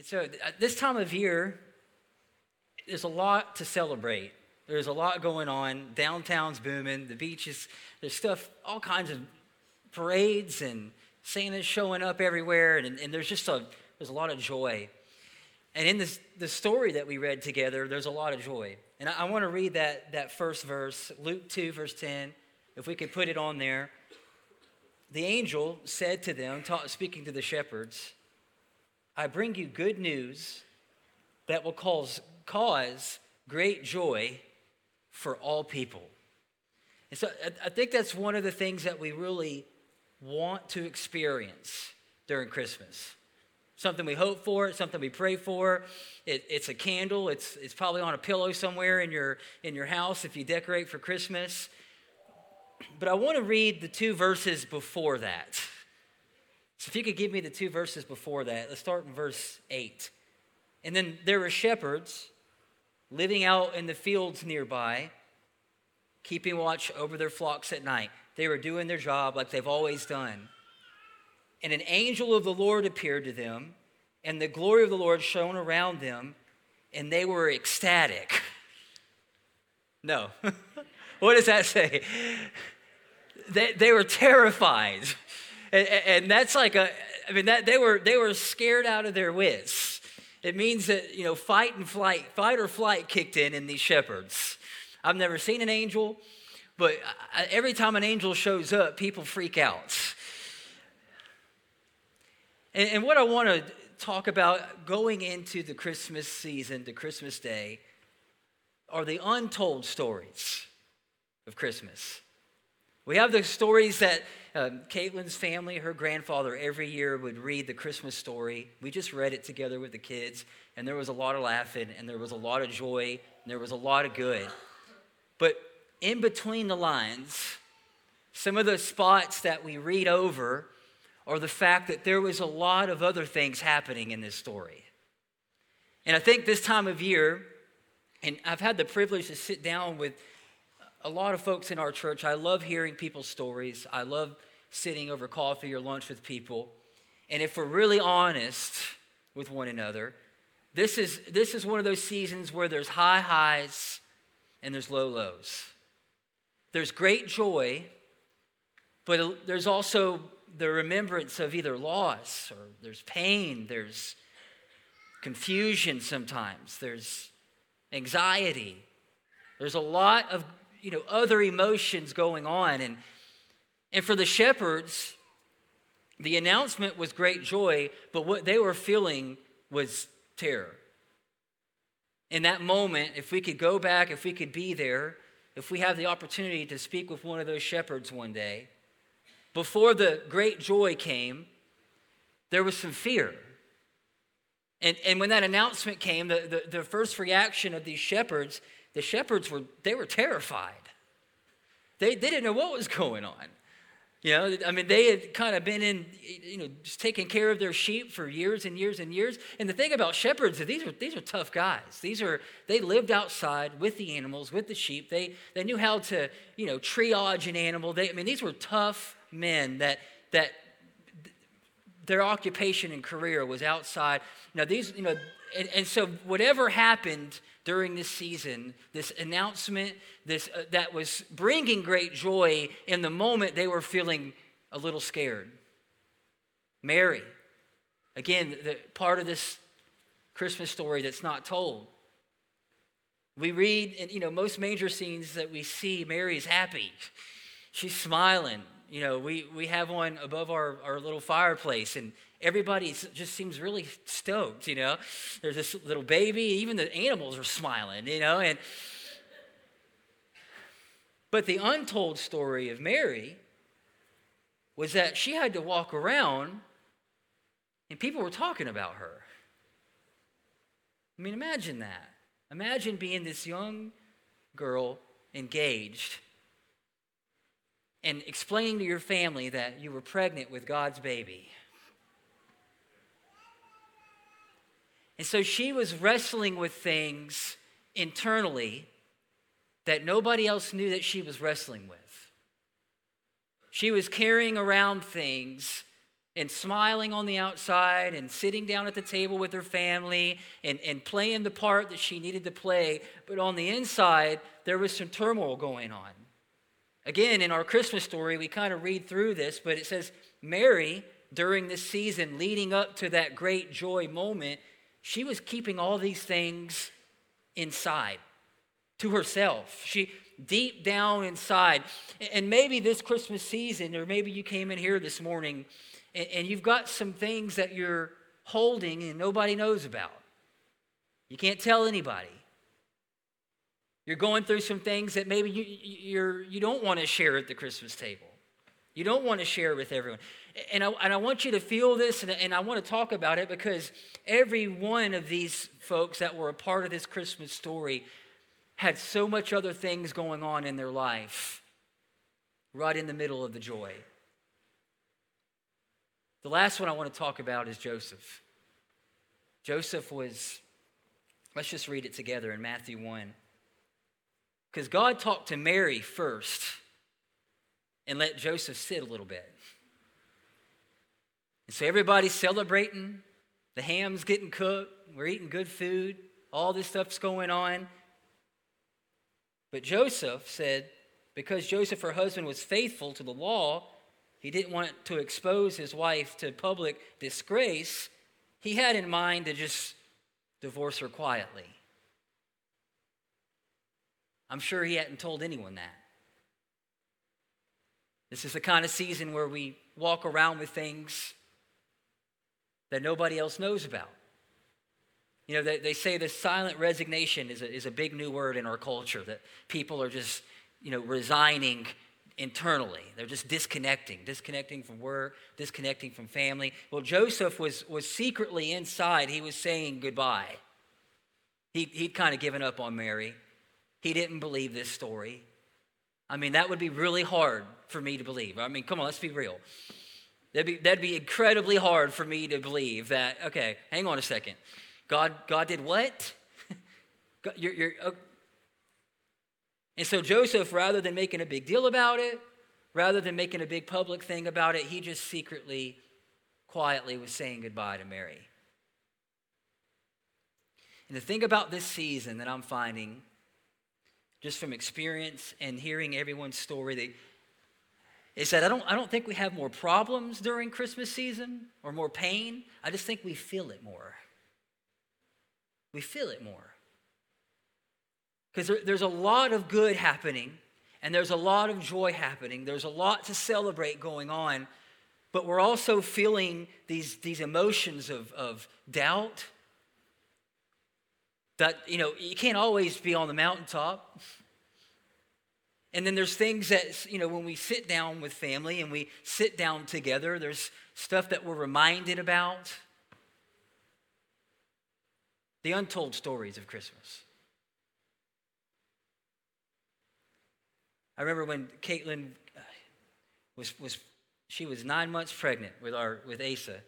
And so at uh, this time of year, there's a lot to celebrate. There's a lot going on. Downtown's booming. The beaches, there's stuff, all kinds of parades and Santa's showing up everywhere. And, and there's just a, there's a lot of joy. And in this, the story that we read together, there's a lot of joy. And I, I want to read that, that first verse, Luke 2, verse 10, if we could put it on there. The angel said to them, speaking to the shepherds, I bring you good news that will cause, cause great joy for all people. And so I think that's one of the things that we really want to experience during Christmas. Something we hope for, something we pray for. It, it's a candle. It's, it's probably on a pillow somewhere in your, in your house if you decorate for Christmas. But I want to read the two verses before that. So if you could give me the two verses before that, let's start in verse 8. And then there were shepherds living out in the fields nearby, keeping watch over their flocks at night. They were doing their job like they've always done. And an angel of the Lord appeared to them, and the glory of the Lord shone around them, and they were ecstatic. No. what does that say? They, they were terrified. And, and that's like a, I mean, that, they, were, they were scared out of their wits. It means that, you know, fight and flight, fight or flight kicked in in these shepherds. I've never seen an angel, but every time an angel shows up, people freak out. And, and what I want to talk about going into the Christmas season, to Christmas Day, are the untold stories of Christmas. We have the stories that um, Caitlin's family, her grandfather, every year would read the Christmas story. We just read it together with the kids, and there was a lot of laughing, and there was a lot of joy, and there was a lot of good. But in between the lines, some of the spots that we read over are the fact that there was a lot of other things happening in this story. And I think this time of year, and I've had the privilege to sit down with a lot of folks in our church, I love hearing people's stories. I love sitting over coffee or lunch with people. And if we're really honest with one another, this is, this is one of those seasons where there's high highs and there's low lows. There's great joy, but there's also the remembrance of either loss or there's pain, there's confusion sometimes, there's anxiety. There's a lot of you know, other emotions going on. And, and for the shepherds, the announcement was great joy, but what they were feeling was terror. In that moment, if we could go back, if we could be there, if we have the opportunity to speak with one of those shepherds one day, before the great joy came, there was some fear. And, and when that announcement came, the, the, the first reaction of these shepherds the shepherds were they were terrified. They, they didn't know what was going on. You know, I mean, they had kind of been in, you know, just taking care of their sheep for years and years and years. And the thing about shepherds is these are these are tough guys. These are they lived outside with the animals, with the sheep. They they knew how to, you know, triage an animal. They, I mean, these were tough men that that their occupation and career was outside. Now these, you know, and, and so whatever happened during this season, this announcement this, uh, that was bringing great joy in the moment they were feeling a little scared. Mary, again, the part of this Christmas story that's not told. We read, in you know, most major scenes that we see, Mary's happy. She's smiling. You know, we, we have one above our, our little fireplace, and everybody just seems really stoked, you know. There's this little baby, even the animals are smiling, you know, and but the untold story of Mary was that she had to walk around and people were talking about her. I mean, imagine that. Imagine being this young girl engaged and explaining to your family that you were pregnant with God's baby. And so she was wrestling with things internally that nobody else knew that she was wrestling with. She was carrying around things and smiling on the outside and sitting down at the table with her family and, and playing the part that she needed to play. But on the inside, there was some turmoil going on. Again, in our Christmas story, we kind of read through this, but it says Mary, during this season leading up to that great joy moment, she was keeping all these things inside to herself. She deep down inside. And maybe this Christmas season, or maybe you came in here this morning and, and you've got some things that you're holding and nobody knows about. You can't tell anybody. You're going through some things that maybe you, you're, you don't want to share at the Christmas table. You don't want to share with everyone. And I, and I want you to feel this, and, and I want to talk about it because every one of these folks that were a part of this Christmas story had so much other things going on in their life right in the middle of the joy. The last one I want to talk about is Joseph. Joseph was, let's just read it together in Matthew 1. Because God talked to Mary first and let Joseph sit a little bit. And so everybody's celebrating. The ham's getting cooked. We're eating good food. All this stuff's going on. But Joseph said, because Joseph, her husband, was faithful to the law, he didn't want to expose his wife to public disgrace. He had in mind to just divorce her quietly. I'm sure he hadn't told anyone that. This is the kind of season where we walk around with things that nobody else knows about. You know, they, they say this silent resignation is a, is a big new word in our culture, that people are just, you know, resigning internally. They're just disconnecting, disconnecting from work, disconnecting from family. Well, Joseph was, was secretly inside, he was saying goodbye. He, he'd kind of given up on Mary. He didn't believe this story. I mean, that would be really hard for me to believe. I mean, come on, let's be real. That'd be, that'd be incredibly hard for me to believe that, okay, hang on a second. God, God did what? God, you're, you're, uh, and so Joseph, rather than making a big deal about it, rather than making a big public thing about it, he just secretly, quietly was saying goodbye to Mary. And the thing about this season that I'm finding, just from experience and hearing everyone's story, they, is that I don't, I don't think we have more problems during Christmas season or more pain. I just think we feel it more. We feel it more. Because there, there's a lot of good happening and there's a lot of joy happening. There's a lot to celebrate going on, but we're also feeling these, these emotions of, of doubt. That, you know, you can't always be on the mountaintop. And then there's things that, you know, when we sit down with family and we sit down together, there's stuff that we're reminded about. The untold stories of Christmas. I remember when Caitlin uh, was, was she was nine months pregnant with our with Asa,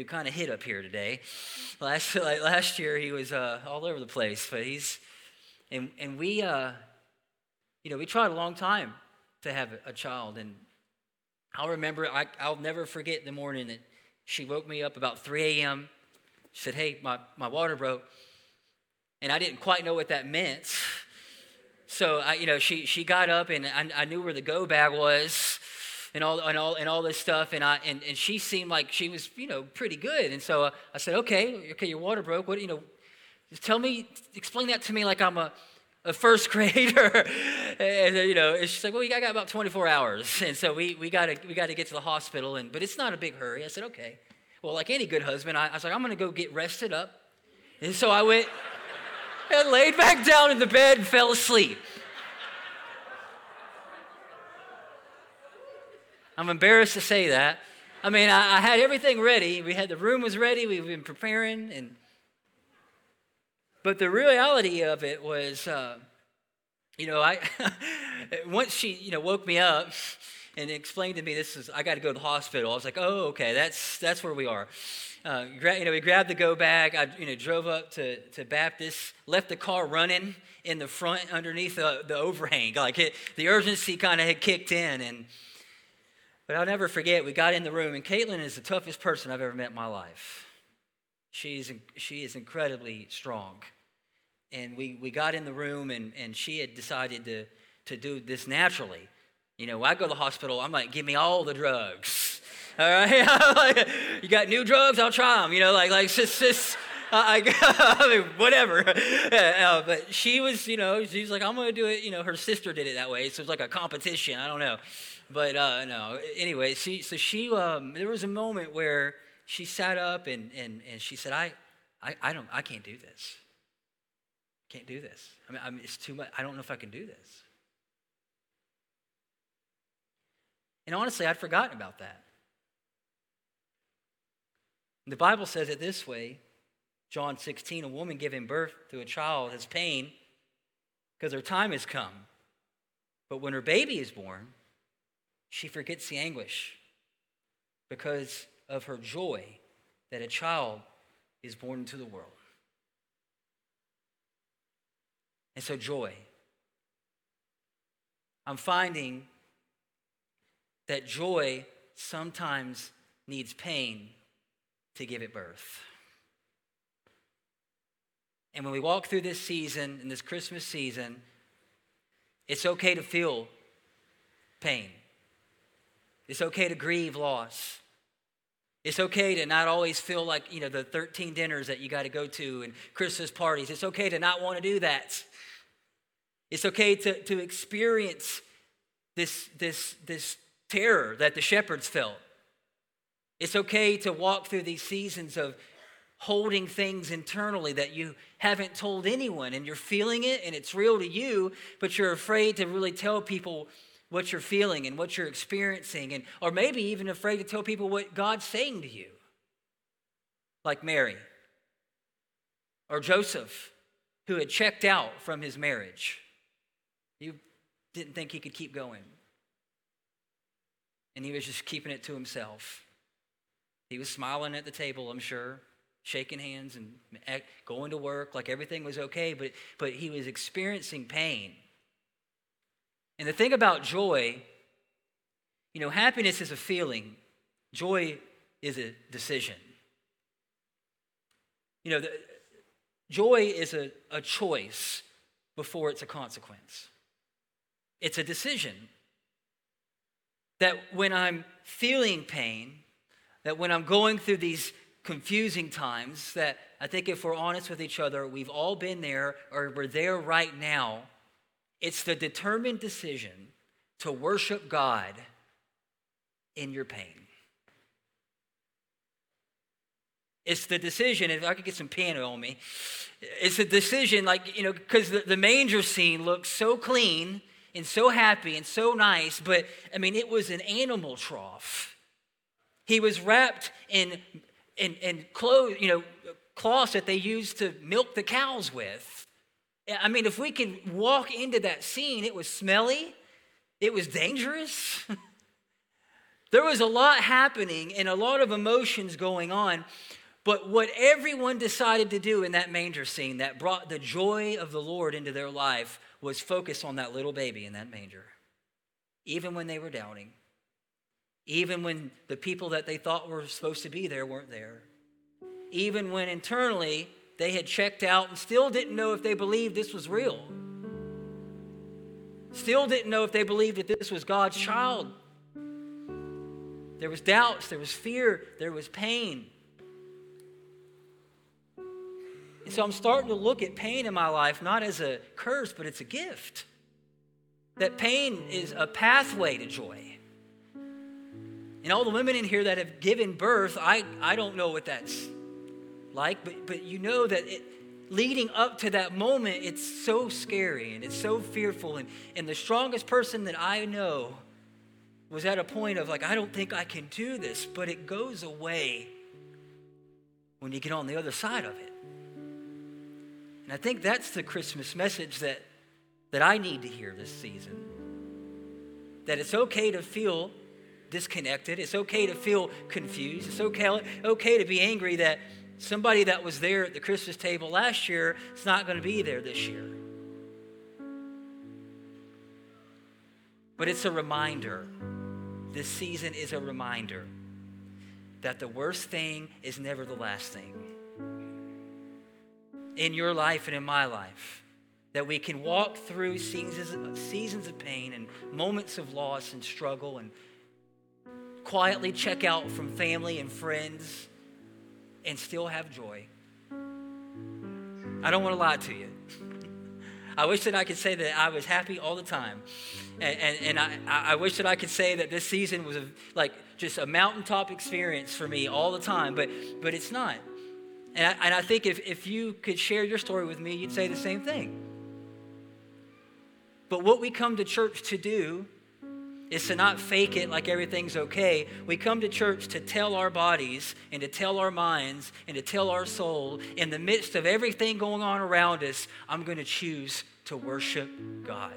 who kind of hit up here today. Last like last year he was uh, all over the place, but he's and and we uh, you know we tried a long time to have a, child, and I'll remember I, I'll never forget the morning that she woke me up about 3 a.m. She said, "Hey, my my water broke," and I didn't quite know what that meant. So I, you know, she she got up and I, I knew where the go bag was and all and all and all this stuff and I and, and she seemed like she was you know pretty good. And so uh, I said okay okay your water broke. What you know Just tell me explain that to me like I'm a a first grader. And you know and she's like well we got about 24 hours. And so we we got to we got to get to the hospital and but it's not a big hurry. I said okay. Well like any good husband I, I was like I'm gonna go get rested up. And so I went and laid back down in the bed and fell asleep. I'm embarrassed to say that. I mean, I, I, had everything ready. We had the room was ready. We've been preparing, and but the reality of it was, uh, you know, I once she you know woke me up and explained to me this is I got to go to the hospital. I was like, oh, okay, that's that's where we are uh, you know, we grabbed the go bag. I, you know, drove up to, to Baptist, left the car running in the front underneath the, the overhang. Like it, the urgency kind of had kicked in. And But I'll never forget, we got in the room, and Caitlin is the toughest person I've ever met in my life. She's, she is incredibly strong. And we, we got in the room, and, and she had decided to, to do this naturally. You know, I go to the hospital, I'm like, give me all the drugs. All right? you got new drugs? I'll try them. You know, like, like, just, just, I, I mean, whatever. Uh, but she was, you know, she's like, I'm going to do it. You know, her sister did it that way. So it was like a competition. I don't know. But uh, no, anyway, she, so she, um, there was a moment where she sat up and, and, and she said, I, I, I don't, I can't do this. Can't do this. I mean, I mean, it's too much. I don't know if I can do this. And honestly, I'd forgotten about that. The Bible says it this way John 16 a woman giving birth to a child has pain because her time has come. But when her baby is born, she forgets the anguish because of her joy that a child is born into the world. And so, joy. I'm finding that joy sometimes needs pain to give it birth. And when we walk through this season, in this Christmas season, it's okay to feel pain. It's okay to grieve loss. It's okay to not always feel like, you know, the 13 dinners that you got to go to and Christmas parties. It's okay to not want to do that. It's okay to, to experience this, this, this terror that the shepherds felt. It's okay to walk through these seasons of holding things internally that you haven't told anyone and you're feeling it and it's real to you, but you're afraid to really tell people what you're feeling and what you're experiencing, and, or maybe even afraid to tell people what God's saying to you, like Mary or Joseph, who had checked out from his marriage. You didn't think he could keep going, and he was just keeping it to himself. He was smiling at the table, I'm sure, shaking hands and going to work like everything was okay, but, but he was experiencing pain. And the thing about joy, you know, happiness is a feeling, joy is a decision. You know, the, joy is a, a choice before it's a consequence. It's a decision. That when I'm feeling pain, that when I'm going through these confusing times, that I think if we're honest with each other, we've all been there or we're there right now. It's the determined decision to worship God in your pain. It's the decision, if I could get some piano on me, it's a decision, like, you know, because the, the manger scene looks so clean and so happy and so nice, but I mean, it was an animal trough. He was wrapped in, in, in clothes, you know, cloths that they used to milk the cows with. I mean, if we can walk into that scene, it was smelly, it was dangerous. there was a lot happening and a lot of emotions going on. But what everyone decided to do in that manger scene that brought the joy of the Lord into their life was focus on that little baby in that manger. Even when they were doubting, even when the people that they thought were supposed to be there weren't there, even when internally they had checked out and still didn't know if they believed this was real. Still didn't know if they believed that this was God's child. There was doubts, there was fear, there was pain. And so I'm starting to look at pain in my life not as a curse, but it's a gift. That pain is a pathway to joy. And all the women in here that have given birth, I, I don't know what that's like, but, but you know that it, leading up to that moment, it's so scary and it's so fearful. And, and the strongest person that I know was at a point of like, I don't think I can do this, but it goes away when you get on the other side of it. And I think that's the Christmas message that, that I need to hear this season. That it's okay to feel disconnected. It's okay to feel confused. It's okay, okay to be angry that somebody that was there at the Christmas table last year is not going to be there this year. But it's a reminder this season is a reminder that the worst thing is never the last thing in your life and in my life. That we can walk through seasons, seasons of pain and moments of loss and struggle and quietly check out from family and friends and still have joy. I don't want to lie to you. I wish that I could say that I was happy all the time. And, and, and I, I wish that I could say that this season was a, like just a mountaintop experience for me all the time, but, but it's not. And I, and I think if, if you could share your story with me, you'd say the same thing. But what we come to church to do is to not fake it like everything's okay. We come to church to tell our bodies and to tell our minds and to tell our soul in the midst of everything going on around us, I'm going to choose to worship God.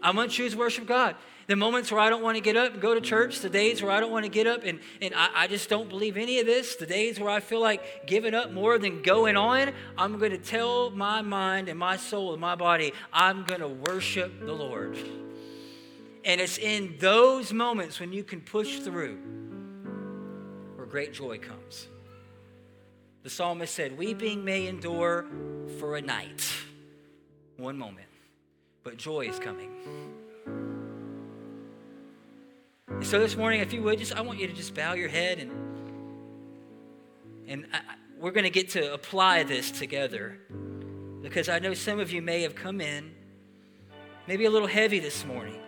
I'm going to choose worship God. The moments where I don't want to get up and go to church, the days where I don't want to get up and, and I, I just don't believe any of this, the days where I feel like giving up more than going on, I'm going to tell my mind and my soul and my body, I'm going to worship the Lord. And it's in those moments when you can push through where great joy comes. The psalmist said, Weeping may endure for a night, one moment, but joy is coming. so this morning, if you would, just I want you to just bow your head and and I, we're going to get to apply this together because I know some of you may have come in maybe a little heavy this morning.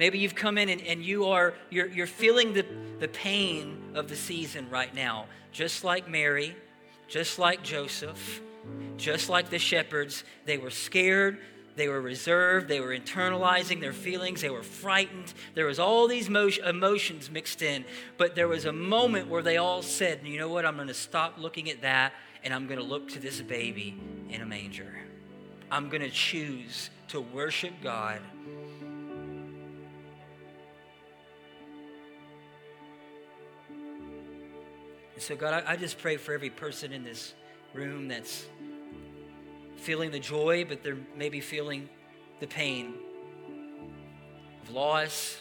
Maybe you've come in and, and you are you're, you're feeling the, the pain of the season right now, just like Mary, just like Joseph, just like the shepherds. They were scared, they were reserved, they were internalizing their feelings, they were frightened. There was all these emotions mixed in, but there was a moment where they all said, "You know what? I'm going to stop looking at that and I'm going to look to this baby in a manger. I'm going to choose to worship God." And so, God, I, I just pray for every person in this room that's feeling the joy, but they're maybe feeling the pain of loss.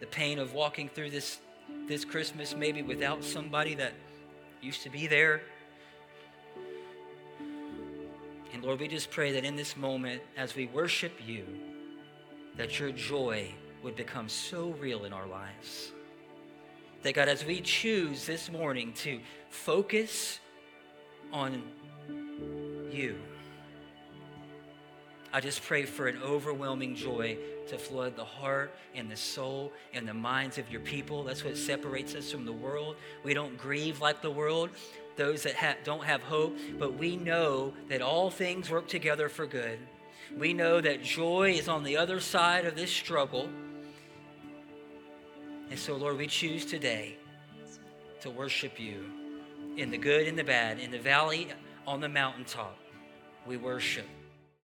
The pain of walking through this, this Christmas maybe without somebody that used to be there. And Lord, we just pray that in this moment, as we worship you, that your joy would become so real in our lives. That God, as we choose this morning to focus on you, I just pray for an overwhelming joy to flood the heart and the soul and the minds of your people. That's what separates us from the world. We don't grieve like the world, those that ha- don't have hope, but we know that all things work together for good. We know that joy is on the other side of this struggle. And so, Lord, we choose today to worship you in the good and the bad, in the valley, on the mountaintop. We worship.